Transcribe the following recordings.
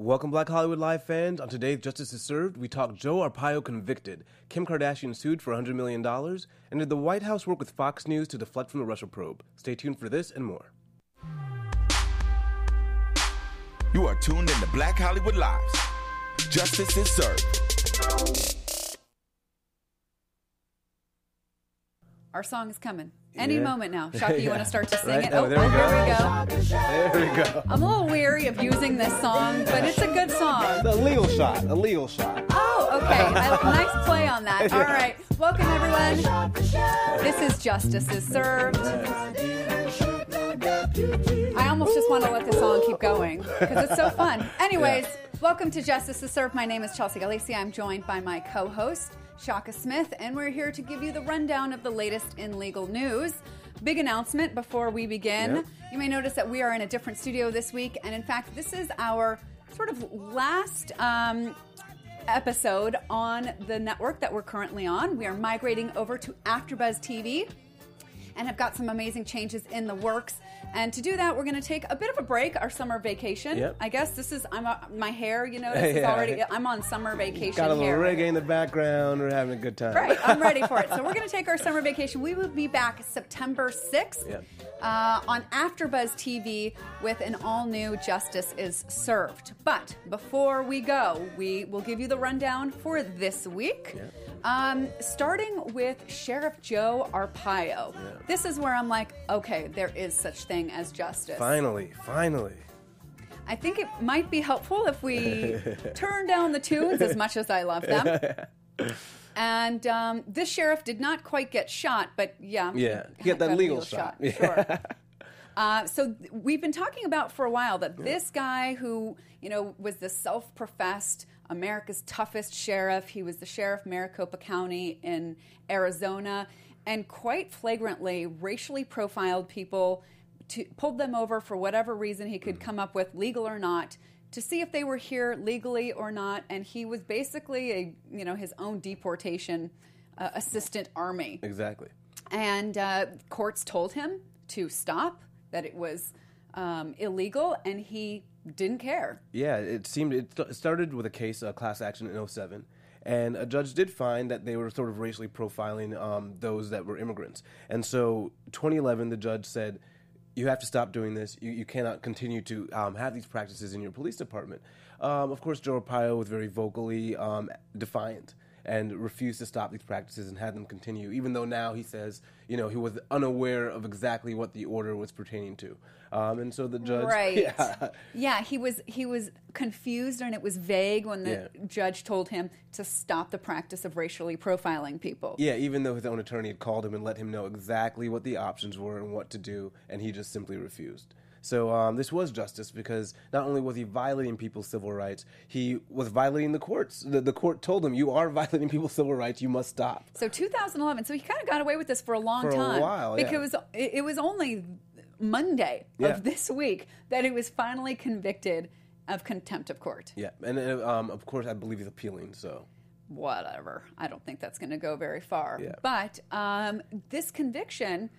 Welcome, Black Hollywood Live fans. On today's Justice is Served, we talk Joe Arpaio convicted, Kim Kardashian sued for $100 million, and did the White House work with Fox News to deflect from the Russia probe? Stay tuned for this and more. You are tuned in to Black Hollywood Lives. Justice is served. Our song is coming. Any Yeah. moment now. Shaka, you want to start to sing Right? it? Oh, there we go. here we go. There we go. I'm a little weary of using this song, but it's a good song. A legal shot. A legal shot. Oh, okay. I, nice play on that. All right. Welcome, everyone. This is Justice is Served. I almost just want to let the song keep going because it's so fun. Anyways, welcome to Justice to Serve. My name is Chelsea Galicia. I'm joined by my co host, Shaka Smith, and we're here to give you the rundown of the latest in legal news. Big announcement before we begin. Yep. You may notice that we are in a different studio this week, and in fact, this is our sort of last um, episode on the network that we're currently on. We are migrating over to AfterBuzz TV and have got some amazing changes in the works. And to do that, we're going to take a bit of a break, our summer vacation. Yep. I guess this is I'm a, my hair. You notice is Yeah. already I'm on summer vacation. Got a little here. reggae in the background. We're having a good time. Right, I'm ready for it. So we're going to take our summer vacation. We will be back September 6th Yep. uh, on AfterBuzz TV with an all-new Justice is Served. But before we go, we will give you the rundown for this week. Um, starting with Sheriff Joe Arpaio. This is where I'm like, okay, there is such thing as justice. Finally, finally. I think it might be helpful if we turn down the tunes as much as I love them. And um, this sheriff did not quite get shot, but yeah, Yeah, he get that got a legal shot. Yeah. Sure. Uh, so th- we've been talking about for a while that this guy who you know was the self-professed America's toughest sheriff. He was the sheriff of Maricopa County in Arizona, and quite flagrantly racially profiled people, to, pulled them over for whatever reason he could come up with, legal or not, to see if they were here legally or not. And he was basically a you know his own deportation uh, assistant army. Exactly. And uh, courts told him to stop, that it was um, illegal, and he didn't care. Yeah, it seemed it st- started with a case, a class action in 07, and a judge did find that they were sort of racially profiling um, those that were immigrants. And so, 2011, the judge said, "You have to stop doing this. You, you cannot continue to um, have these practices in your police department." Um, of course, Joe Arpaio was very vocally um, defiant and refused to stop these practices and had them continue, even though now he says, you know, he was unaware of exactly what the order was pertaining to. Um, and so the judge, Right. yeah, Yeah, he was he was confused and it was vague when the Yeah. judge told him to stop the practice of racially profiling people. Yeah, even though his own attorney had called him and let him know exactly what the options were and what to do, and he just simply refused. So um, this was justice because not only was he violating people's civil rights, he was violating the courts. The, the court told him, "You are violating people's civil rights. You must stop." So 2011. So he kind of got away with this for a long For a time. while, yeah. because it, it was only Monday Yeah. of this week that he was finally convicted of contempt of court. Yeah, and uh, um, of course, I believe he's appealing. So whatever. I don't think that's going to go very far. Yeah. But um, this conviction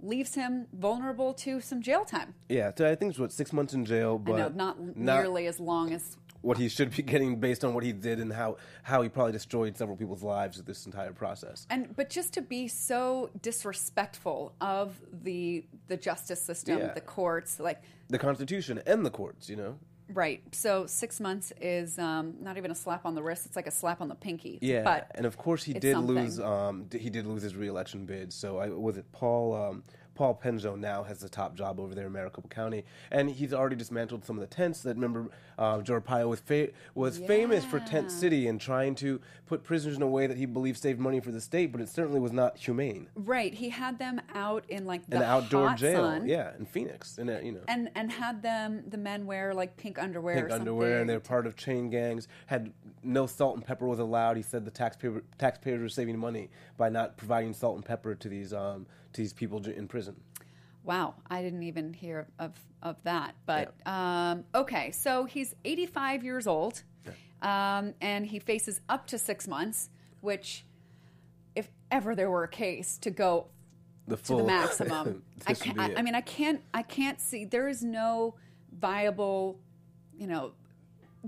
leaves him vulnerable to some jail time. yeah, I think it's what six months in jail, but know, not nearly as long as. what he should be getting based on what he did and how how he probably destroyed several people's lives with this entire process. And but just to be so disrespectful of the the justice system, Yeah. the courts, like The Constitution and the courts, you know. Right. So six months is um, not even a slap on the wrist; it's like a slap on the pinky. Yeah, but and of course he did something. lose. Um, d- he did lose his reelection bid. So I was it Paul. Um, Paul Penzone now has the top job over there in Maricopa County, and he's already dismantled some of the tents that remember uh, Joe Arpaio was fa- was famous for Tent City and trying to put prisoners in a way that he believed saved money for the state, but it certainly was not humane. right, he had them out in like the An outdoor hot jail, sun, yeah, in Phoenix, and you know. and and had them the men wear like pink underwear, pink or something. underwear, and they're part of chain gangs. Had no salt and pepper was allowed. He said the taxpayer taxpayers were saving money by not providing salt and pepper to these um, to these people in prison. Wow, I didn't even hear of of that. But um, okay, so he's 85 years old, um, and he faces up to six months, which, if ever there were a case to go The to full the maximum, I, this would can't, be I. I mean, I can't, I can't see there is no viable, you know,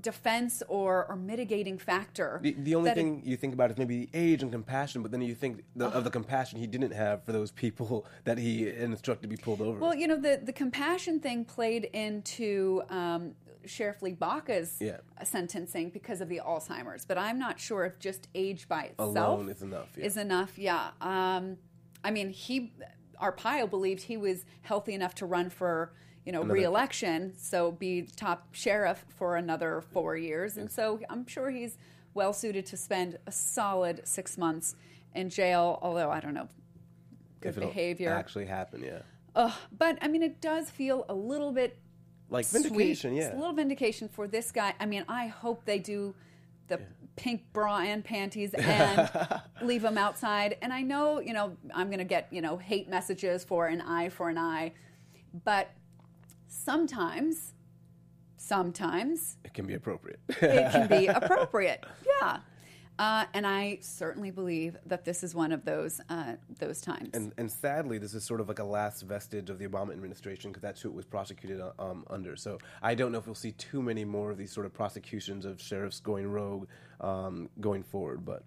defense or, or mitigating factor. The, the only that it- thing you think about is maybe age and compassion, but then you think the, of the compassion he didn't have for those people that he instructed to be pulled over. Well, you know, the, the compassion thing played into um, Sheriff Lee Baca's Yeah. sentencing because of the Alzheimer's, but I'm not sure if just age by itself Alone is enough, yeah. Is enough, yeah. Um, I mean, he Arpaio believed he was healthy enough to run for you know reelection, so be top sheriff for another four years, and so I'm sure he's well suited to spend a solid six months in jail. Although I don't know, good if it'll behavior. actually happen, yeah. Ugh, but I mean, it does feel a little bit Like sweet. vindication, It's yeah. a little vindication for this guy. I mean, I hope they do the pink bra and panties and leave him outside. And I know, you know, I'm going to get, you know, hate messages for an eye for an eye, but sometimes, sometimes It can be appropriate. it can be appropriate. Yeah. Uh, and I certainly believe that this is one of those uh, those times. And, and sadly, this is sort of like a last vestige of the Obama administration because that's who it was prosecuted uh, um, under. So I don't know if we'll see too many more of these sort of prosecutions of sheriffs going rogue um, going forward. But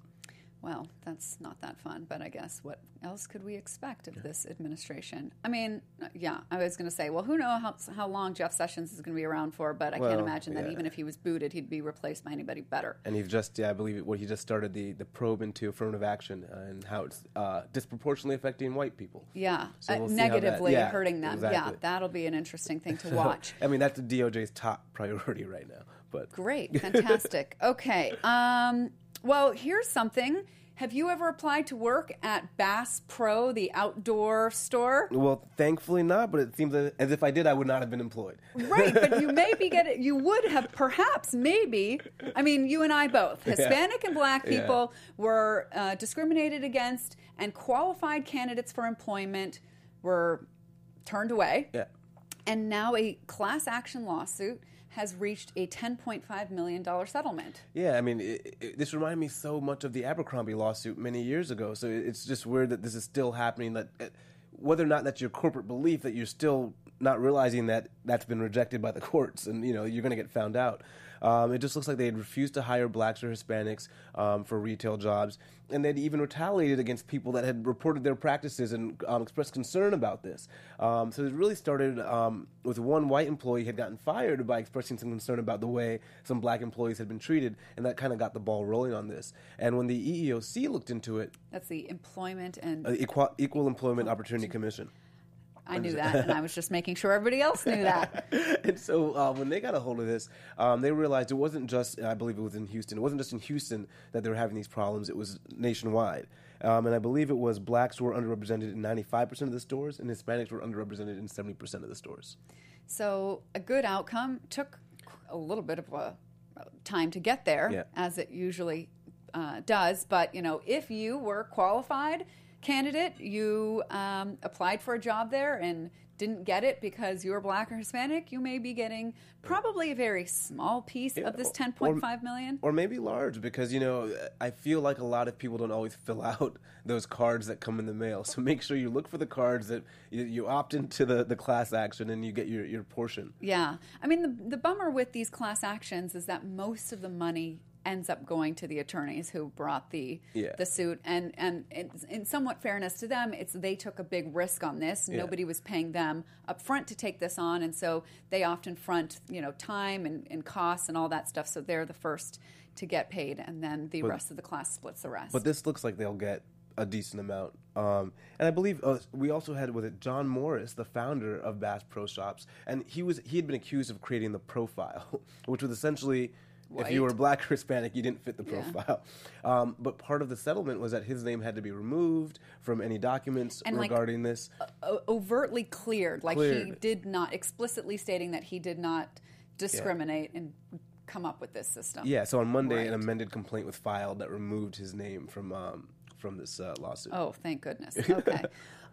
Well, that's not that fun, but I guess what else could we expect of this administration? I mean, uh, yeah, I was going to say, well, who knows how, how long Jeff Sessions is going to be around for, but I Well, can't imagine that yeah. even if he was booted, he'd be replaced by anybody better. and he's just, yeah, I believe what he just started the, the probe into affirmative action uh, and how it's uh, disproportionately affecting white people. Yeah, So uh, we'll see how that- negatively yeah, hurting them. Yeah, that'll be an interesting thing to watch. I mean, that's the DOJ's top priority right now. But Great, fantastic. okay, um, well, here's something. Have you ever applied to work at Bass Pro, the outdoor store? well, thankfully not. But it seems as if I did, I would not have been employed. Right, but you maybe get it. You would have perhaps, maybe. I mean, you and I both, Hispanic and Black Yeah. people, were uh, discriminated against, and qualified candidates for employment were turned away. Yeah. And now a class action lawsuit has reached a $10.5 million settlement. Yeah, I mean, it, it, this reminded me so much of the Abercrombie lawsuit many years ago. So it's just weird that this is still happening. That uh, whether or not that's your corporate belief, that you're still not realizing that that's been rejected by the courts, and you know you're going to get found out. Um, it just looks like they had refused to hire blacks or Hispanics um, for retail jobs, and they'd even retaliated against people that had reported their practices and um, expressed concern about this. Um, so it really started um, with one white employee had gotten fired by expressing some concern about the way some black employees had been treated, and that kind of got the ball rolling on this. And when the EEOC looked into it, That's the Employment and uh, Equal, Equal Employment Opportunity Commission. I knew that, and I was just making sure everybody else knew that. and so uh, when they got a hold of this, um, they realized it wasn't just, I believe it was in Houston, it wasn't just in Houston that they were having these problems, it was nationwide. Um, and I believe it was blacks were underrepresented in 95% of the stores, and Hispanics were underrepresented in 70% of the stores. So a good outcome took a little bit of a time to get there, Yeah. as it usually uh, does. But you know, if you were qualified candidate, you um, applied for a job there and didn't get it because you were black or Hispanic, you may be getting probably a very small piece of this or- ten point five million. Or maybe large, because, you know, I feel like a lot of people don't always fill out those cards that come in the mail. So make sure you look for the cards that you, you opt into the, the class action and you get your, your portion. Yeah. I mean, the, the bummer with these class actions is that most of the money ends up going to the attorneys who brought the Yeah. the suit and and in, in somewhat fairness to them it's they took a big risk on this nobody was paying them up front to take this on and so they often front you know time and, and costs and all that stuff so they're the first to get paid and then the rest of the class splits the rest But this looks like they'll get a decent amount. Um, and I believe uh, we also had with it John Morris, the founder of Bass Pro Shops, and he was he had been accused of creating the profile, which was essentially. If you were black or Hispanic, you didn't fit the Yeah. profile. Um, but part of the settlement was that his name had to be removed from any documents And, like, regarding this. o- overtly cleared like he did not explicitly stating that he did not discriminate and come up with this system Yeah, so on Monday, an amended complaint was filed that removed his name from um, from this uh, lawsuit. Oh, thank goodness. Okay.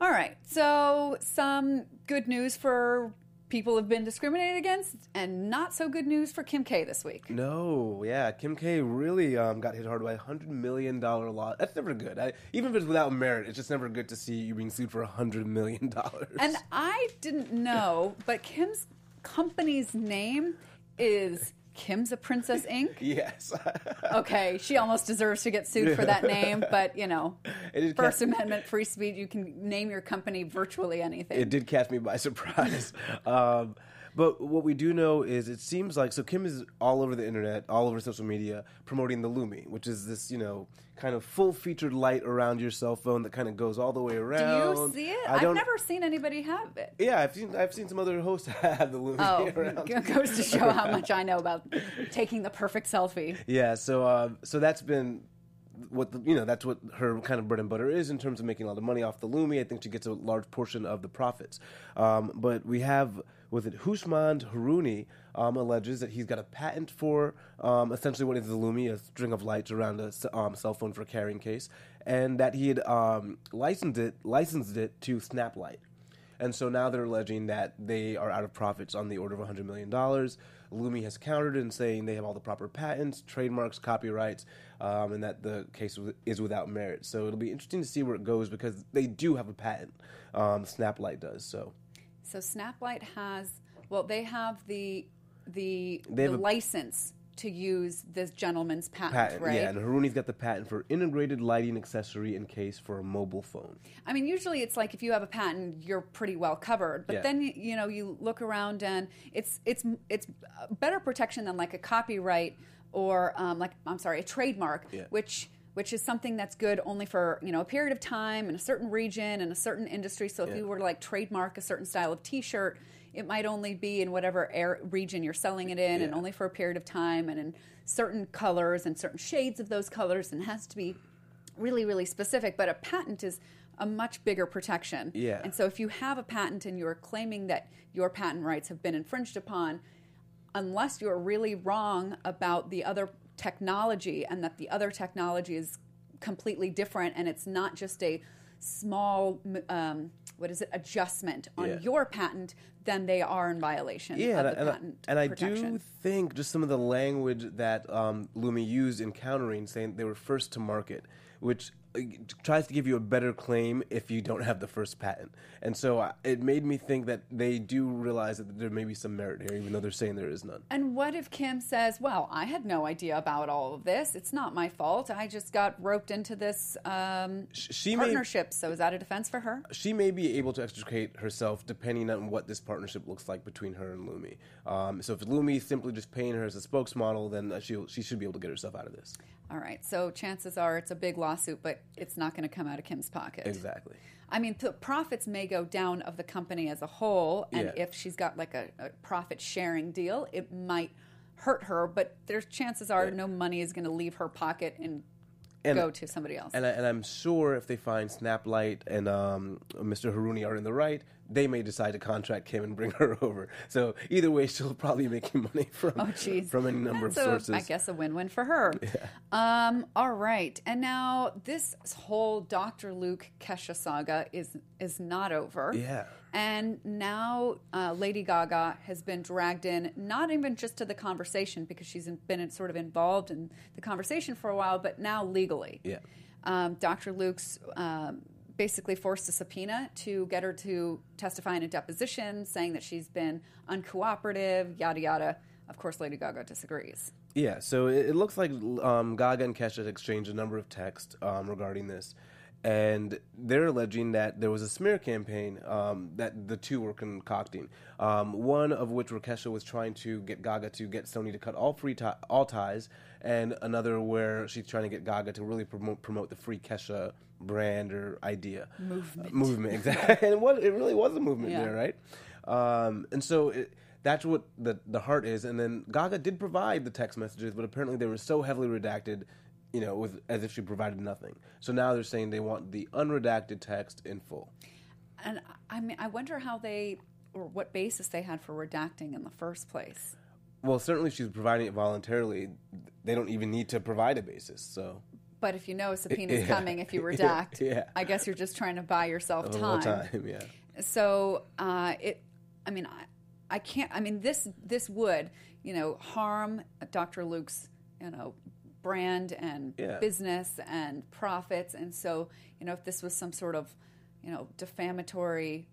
All right. So, some good news for people who've been discriminated against, and not so good news for Kim K this week. No, yeah, Kim K really um, got hit hard by a hundred million dollar loss. That's never good. I, even if it's without merit, it's just never good to see you being sued for a hundred million dollars. And I didn't know, but Kim's company's name is Kim's a Princess Ink. Yes. Okay, she almost deserves to get sued for that name, but you know, First Amendment free speech. You can name your company virtually anything. it did catch me by surprise. um, but what we do know is it seems like so Kim is all over the internet, all over social media, promoting the Lumee, which is this you know kind of full featured light around your cell phone that kind of goes all the way around. Do you see it? I I've never seen anybody have it. Yeah, I've seen I've seen some other hosts have the Lumee Oh, around. goes to show how much I know about taking the perfect selfie. Yeah, so uh, so that's been what the, you know. That's what her kind of bread and butter is in terms of making a lot of money off the Lumee. I think she gets a large portion of the profits. Um, but we have with it Hooshmand Harooni um, alleges that he's got a patent for um, essentially what is the Lumee, a string of lights around a um, cell phone for carrying case, and that he had um, licensed it licensed it to Snaplight. And so now they're alleging that they are out of profits on the order of $100 million. Lumee has countered in saying they have all the proper patents, trademarks, copyrights, um, and that the case is without merit. So it'll be interesting to see where it goes because they do have a patent. Um, Snaplight does. So So Snaplight has well, they have the the, They have the a- license to use this gentleman's patent, patent, right? yeah. And Harooni's got the patent for integrated lighting accessory and case for a mobile phone. I mean, usually it's like if you have a patent, you're pretty well covered. But Yeah. then you, you know you look around and it's it's it's better protection than like a copyright or um, like I'm sorry, a trademark, Yeah. which which is something that's good only for you know a period of time in a certain region and a certain industry. So if Yeah. you were to like trademark a certain style of T-shirt, it might only be in whatever air, region you're selling it in, and only for a period of time, and in certain colors and certain shades of those colors, and it has to be really, really specific. But a patent is a much bigger protection. Yeah. And so if you have a patent and you're claiming that your patent rights have been infringed upon, unless you're really wrong about the other technology and that the other technology is completely different and it's not just a small um, what is it adjustment on Yeah. your patent then they are in violation Yeah, of and, I- patent and I do think just some of the language that um, Lumee used in countering, saying they were first to market, which uh, tries to give you a better claim if you don't have the first patent. And so uh, it made me think that they do realize that there may be some merit here, even though they're saying there is none. And what if Kim says, "Well, I had no idea about all of this. It's not my fault. I just got roped into this um, Sh- She may, partnership." So is that a defense for her? she may be able to extricate herself depending on what this partnership looks like between her and Lumee. Um, so if Lumee is simply just paying her as a spokesmodel, then uh, she she should be able to get herself out of this. All right. So chances are it's a big lawsuit, but it's not going to come out of Kim's pocket. Exactly. I mean, the profits may go down of the company as a whole, and Yeah. if she's got like a, a profit sharing deal, it might hurt her. But there's chances are no money is going to leave her pocket and, And- go to somebody else. And, I, and I'm sure if they find Snaplight and um, Mr. Harooni are in the right, they may decide to contract Kim and bring her over. So either way, she'll probably be making money from Oh, geez. from any number That's of a- sources. I guess a win-win for her. Um, all right, and now this whole Dr. Luke Kesha saga is is not over. Yeah. And now uh, Lady Gaga has been dragged in, not even just to the conversation because she's been sort of involved in the conversation for a while, but now legally. Yeah. Um, Dr. Luke's um, basically forced a subpoena to get her to testify in a deposition, saying that she's been uncooperative, yada yada. Of course, Lady Gaga disagrees. Yeah, so it, it looks like um, Gaga and Kesha exchanged a number of texts um, regarding this, and they're alleging that there was a smear campaign um, that the two were concocting. Um, one of which Rakesha was trying to get Gaga to get Sony to cut all free ti- all ties, and another where she's trying to get Gaga to really promote promote the free Kesha brand or idea movement. movement, exactly. and what it really was a movement Yeah. there, right? Um, and so it, that's what the the heart is. And then Gaga did provide the text messages, but apparently they were so heavily redacted, you know, with as if she provided nothing. So now they're saying they want the unredacted text in full. And I mean, I wonder how they or what basis they had for redacting in the first place. Well, certainly she's providing it voluntarily. They don't even need to provide a basis. So But if you know a subpoena's Yeah. coming, if you redact, Yeah. I guess you're just trying to buy yourself time. time, yeah. So uh, it, I mean, I, I can't. I mean, this this would you know harm Dr. Luke's you know brand and Yeah. business and profits, and so you know if this was some sort of you know defamatory.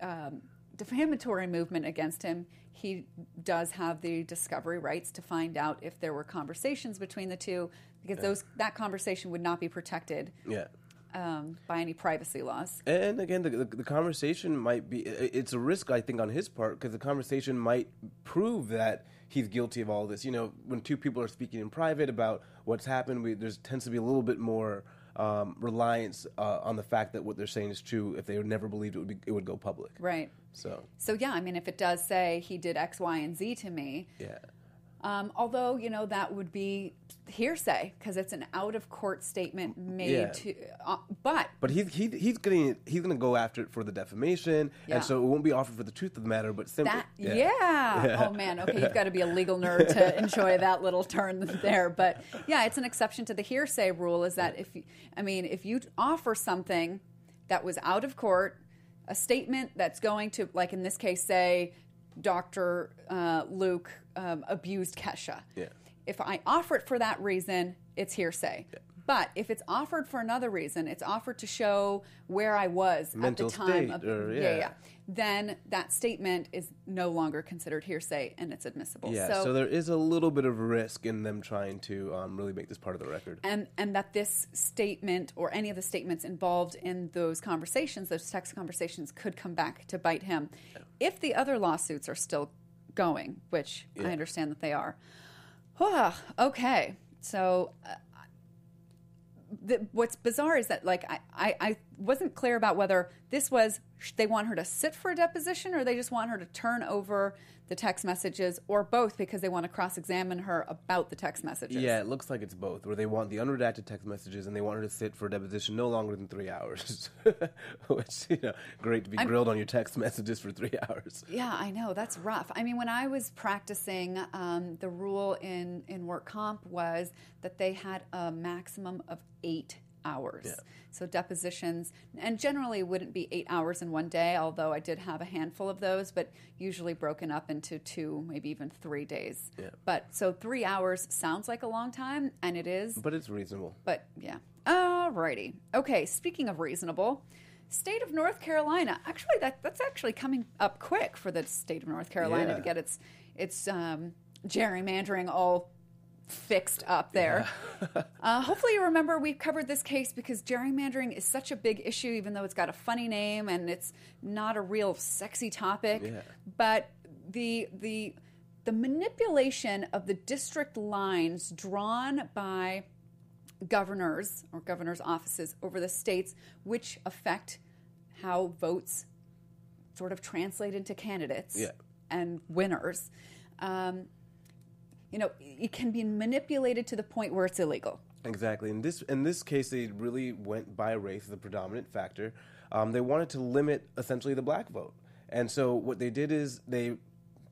Um, defamatory movement against him, he does have the discovery rights to find out if there were conversations between the two, because those that conversation would not be protected Yeah. um, by any privacy laws. And again, the, the, the conversation might be, it's a risk, I think, on his part, because the conversation might prove that he's guilty of all this. You know, when two people are speaking in private about what's happened, we, there tends to be a little bit more um, reliance uh, on the fact that what they're saying is true if they never believed it would, be, it would go public. Right. So, So yeah, I mean, if it does say he did X, Y, and Z to me, yeah. Um, although you know that would be hearsay because it's an out of court statement made Yeah. to, uh, but But he's he, he's getting he's going to go after it for the defamation, Yeah. and so it won't be offered for the truth of the matter, but simply that yeah. Oh man, okay, you've got to be a legal nerd to enjoy that little turn there. But yeah, it's an exception to the hearsay rule. Is that if you, I mean, if you offer something that was out of court, a statement that's going to, like in this case, say Dr. Uh, Luke um, abused Kesha. Yeah. If I offer it for that reason, it's hearsay. But if it's offered for another reason, it's offered to show where I was Mental at the time state of or- yeah, yeah. yeah. Then that statement is no longer considered hearsay and it's admissible. Yeah, so, there is a little bit of risk in them trying to um, really make this part of the record. and and that this statement or any of the statements involved in those conversations, those text conversations, could come back to bite him if the other lawsuits are still going, which I understand that they are. Okay, so. The, what's bizarre is that like I, I, I wasn't clear about whether this was they want her to sit for a deposition or they just want her to turn over the text messages or both because they want to cross-examine her about the text messages Yeah, it looks like it's both, where they want the unredacted text messages and they want her to sit for a deposition no longer than three hours. Which, you know, great to be grilled on your text messages for three hours. Yeah, I know that's rough. I mean, when I was practicing, um, the rule in in work comp was that they had a maximum of eight hours. So depositions, and generally wouldn't be eight hours in one day. Although I did have a handful of those, but usually broken up into two, maybe even three days. Yeah. But so three hours sounds like a long time, and it is. But it's reasonable. But yeah. Alrighty. Okay, speaking of reasonable, state of North Carolina. Actually that that's actually coming up quick for the state of North Carolina Yeah. to get its its um, gerrymandering all fixed up there. uh, hopefully you remember we've covered this case because gerrymandering is such a big issue even though it's got a funny name and it's not a real sexy topic. Yeah. But the the the manipulation of the district lines drawn by governors or governors' offices over the states, which affect how votes sort of translate into candidates Yeah. and winners. Um, you know, it can be manipulated to the point where it's illegal. Exactly. In this in this case, they really went by race as the predominant factor. Um, they wanted to limit essentially the black vote, and so what they did is they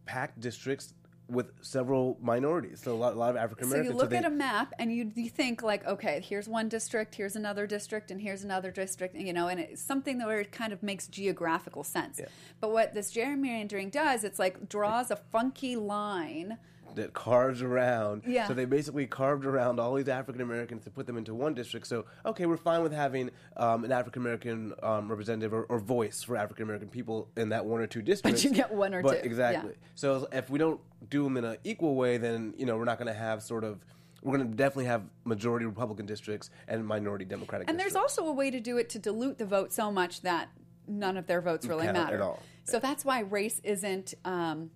packed districts with several minorities. So a lot, a lot of African Americans. So you look they, at a map and you, you think like, okay, here's one district, here's another district, and here's another district, you know, and it's something that where it kind of makes geographical sense. But what this gerrymandering does, it's like draws a funky line. That carves around. Yeah. So they basically carved around all these African Americans to put them into one district. So okay, we're fine with having um, an African American um, representative or, or voice for African American people in that one or two districts. But you get one or But two, Exactly. yeah. So if we don't do them in an equal way, then you know we're not going to have sort of. We're going to definitely have majority Republican districts and minority Democratic. And there's also a way to do it to dilute the vote so much that none of their votes really Cannot at matter. all. So that's why race isn't. Um,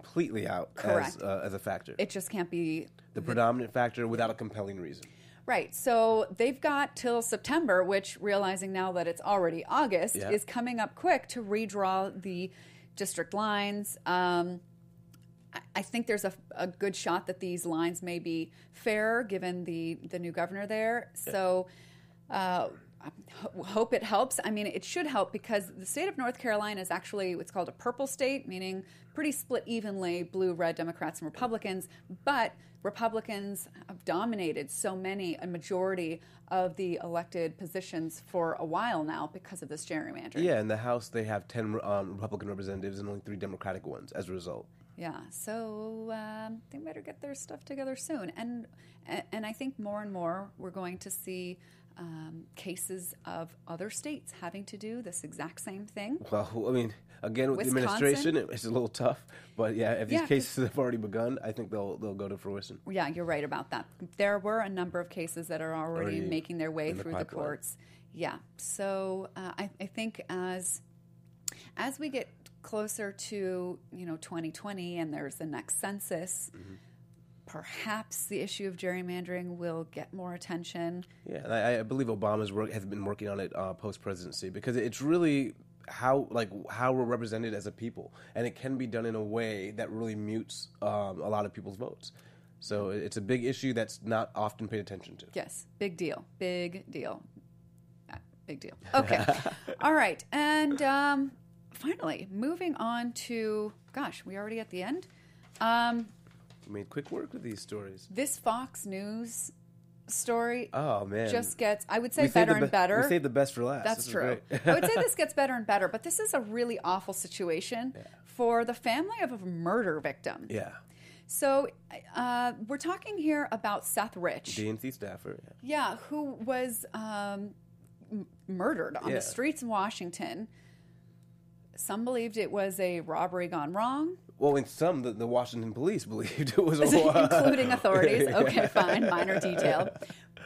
completely out as, uh, as a factor. it just can't be the predominant factor without a compelling reason. Right. So they've got till September, which realizing now that it's already August, Yeah. is coming up quick to redraw the district lines. Um, I- I think there's a, a good shot that these lines may be fair given the, the new governor there. So uh, ho- hope it helps. I mean, it should help because the state of North Carolina is actually what's called a purple state, meaning pretty split evenly blue, red, Democrats, and Republicans. But Republicans have dominated so many, a majority of the elected positions for a while now because of this gerrymandering. Yeah, in the House they have ten um, Republican representatives and only three Democratic ones as a result. Yeah, so um, they better get their stuff together soon. And and I think more and more we're going to see um, cases of other states having to do this exact same thing. Well, I mean, again with Wisconsin? the administration, it's a little tough. But yeah, if these Yeah, cases have already begun, I think they'll they'll go to fruition. Yeah, you're right about that. There were a number of cases that are already, Already making their way in the through the, courts. Yeah, so uh, I, I think as as we get closer to you know 2020 and there's the next census, Mm-hmm. Perhaps the issue of gerrymandering will get more attention. Yeah, I, I believe Obama's work has been working on it uh, post presidency because it's really how like how we're represented as a people, and it can be done in a way that really mutes um, a lot of people's votes. So it's a big issue that's not often paid attention to. Yes, big deal. Big deal. Uh, Big deal. Okay. All right. And um, finally, moving on to, gosh, we already at the end? Um, made quick work of these stories. this Fox News story Oh man, just gets, I would say, We better the and better. We saved the best for last. That's This true. I would say this gets better and better, but this is a really awful situation for the family of a murder victim. yeah, So uh, we're talking here about Seth Rich. DNC staffer. Yeah. Yeah, who was um, m- murdered on Yeah. the streets in Washington. Some believed it was a robbery gone wrong, Well, in some, the, the Washington police believed it was a including authorities. Okay, fine, minor detail.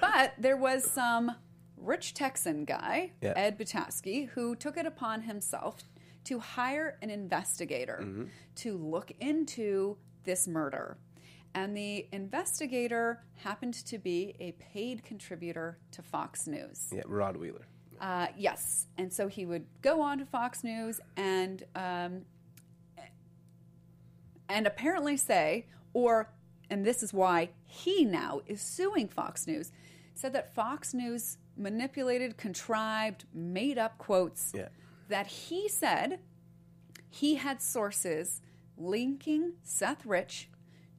But there was some rich Texan guy, Yeah. Ed Butowsky, who took it upon himself to hire an investigator Mm-hmm. to look into this murder. And the investigator happened to be a paid contributor to Fox News. Yeah, Rod Wheeler. Uh, yes, and so he would go on to Fox News and um, and apparently say, or and this is why he now is suing Fox News, said that Fox News manipulated, contrived, made up quotes Yeah. that he said he had sources linking Seth Rich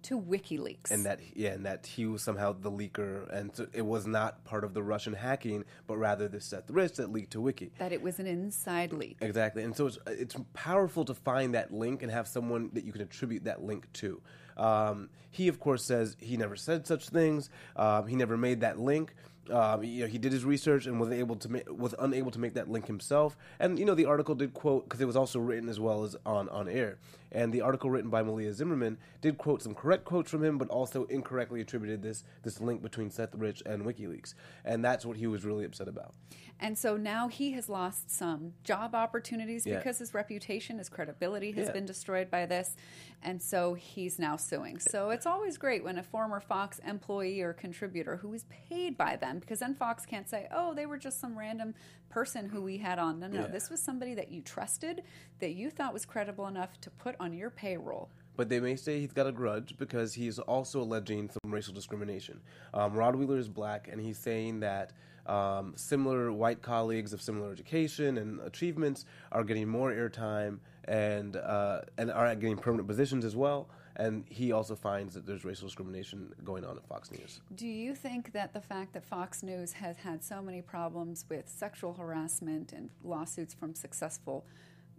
to WikiLeaks. and that yeah, and that he was somehow the leaker, and so it was not part of the Russian hacking, but rather the Seth Rich that leaked to Wiki. that it was an inside leak. Exactly, and so it's it's powerful to find that link and have someone that you can attribute that link to. Um, he, of course, says he never said such things. Um, he never made that link. Um, you know, he did his research and was able to ma- was unable to make that link himself. And you know, the article did quote because it was also written as well as on on air. And the article written by Malia Zimmerman did quote some correct quotes from him, but also incorrectly attributed this this link between Seth Rich and WikiLeaks. And that's what he was really upset about. And so now he has lost some job opportunities Yeah. because his reputation, his credibility has Yeah. been destroyed by this. And so he's now suing. So it's always great when a former Fox employee or contributor who is paid by them, because then Fox can't say, oh, they were just some random person who we had on. No, no, Yeah. this was somebody that you trusted, that you thought was credible enough to put on your payroll. But they may say he's got a grudge because he's also alleging some racial discrimination. Um, Rod Wheeler is black, and he's saying that um, similar white colleagues of similar education and achievements are getting more airtime and uh, and are getting permanent positions as well. And he also finds that there's racial discrimination going on at Fox News. Do you think that the fact that Fox News has had so many problems with sexual harassment and lawsuits from successful,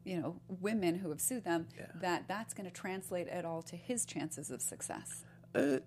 you know, women who have sued them, that that's going to translate at all to his chances of success? Uh,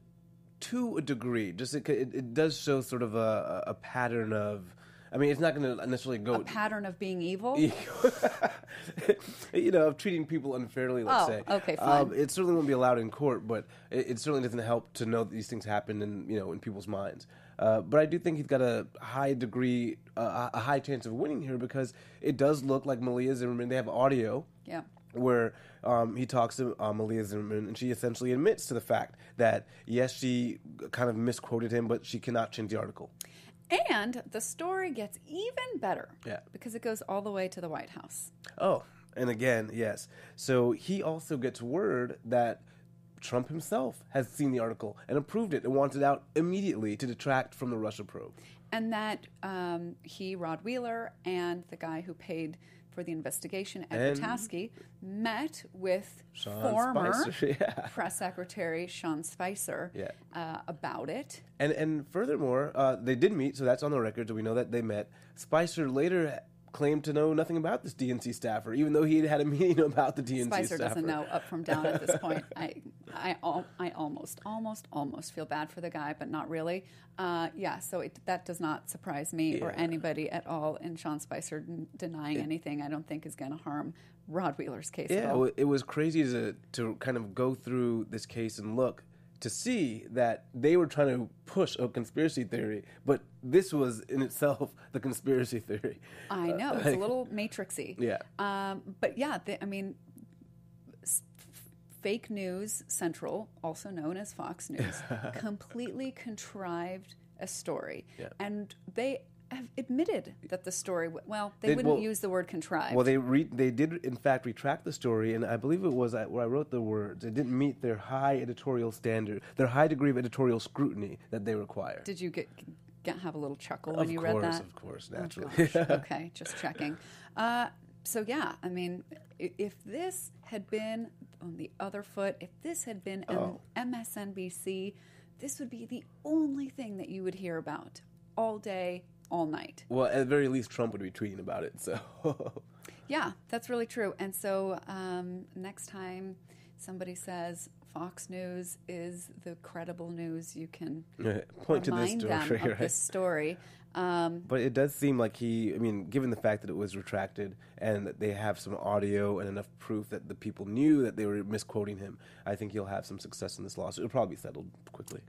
to a degree, just it, it, it does show sort of a, a pattern of. I mean, it's not going to necessarily go A pattern of being evil? you know, of treating people unfairly, let's Oh, say. okay, Um, fine. it certainly won't be allowed in court, but it, it certainly doesn't help to know that these things happen in, you know, in people's minds. Uh, but I do think he's got a high degree, uh, a high chance of winning here because it does look like Malia Zimmerman. They have audio Yeah. where um, he talks to uh, Malia Zimmerman, and she essentially admits to the fact that yes, she kind of misquoted him, but she cannot change the article. And the story gets even better Yeah. because it goes all the way to the White House. Oh, and again, yes. So he also gets word that Trump himself has seen the article and approved it and wants it out immediately to detract from the Russia probe. And that um, he, Rod Wheeler, and the guy who paid for the investigation, Ed Butowsky, met with Sean former Spicer, yeah. press secretary Sean Spicer Yeah. uh, about it. And and furthermore, uh, they did meet, so that's on the record. So we know that they met. Spicer later claimed to know nothing about this DNC staffer, even though he had had a meeting about the DNC Spicer staffer. doesn't know up from down at this point. I, I, al- I almost, almost, almost feel bad for the guy, but not really. Uh, yeah, so it, that does not surprise me or anybody at all. And Sean Spicer n- denying anything, I don't think is going to harm Rod Wheeler's case at Yeah, all. it it was crazy to to kind of go through this case and look to see that they were trying to push a conspiracy theory, but this was in itself the conspiracy theory. I know it's a little matrixy. Yeah. Um, but yeah, the, I mean, f- fake news central, also known as Fox News, completely contrived a story, Yeah. and they have admitted that the story. Well, they, They- wouldn't well- use the word contrived. Well, they re- they did in fact retract the story, and I believe it was where I wrote the words. It didn't meet their high editorial standard, their high degree of editorial scrutiny that they require. Did you get, get have a little chuckle when Of you course, read that? of course, Oh, naturally. gosh. okay, just checking. Uh, so yeah, I mean, if this had been on the other foot, if this had been Oh. MSNBC, this would be the only thing that you would hear about all day, all night. well, at the very least, Trump would be tweeting about it. So Yeah, that's really true. And so um, next time somebody says Fox News is the credible news, you can point to this story, right? this story. Um, But it does seem like he, I mean, given the fact that it was retracted and that they have some audio and enough proof that the people knew that they were misquoting him, I think he'll have some success in this lawsuit. It'll probably be settled quickly.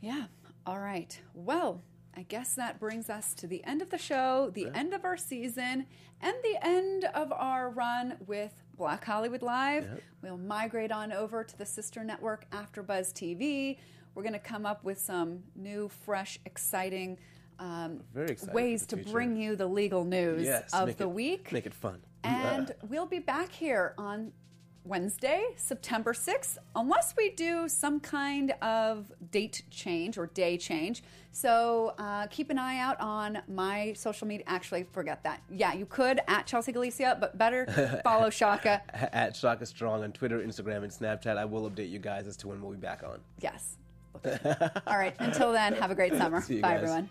Yeah. All right. Well, I guess that brings us to the end of the show, the end of our season, and the end of our run with Black Hollywood Live. We'll migrate on over to the sister network AfterBuzz TV. We're going to come up with some new, fresh, exciting um, ways to future. bring you the legal news Yes, of the it- week. Make it fun. And we'll be back here on Wednesday, September 6th, unless we do some kind of date change or day change. So uh, keep an eye out on my social media. Actually, forget that. Yeah, you could at Chelsea Galicia, but better follow Shaka. At Shaka Strong on Twitter, Instagram, and Snapchat, I will update you guys as to when we'll be back on. Yes. All right. Until then, have a great summer. Bye, guys. everyone.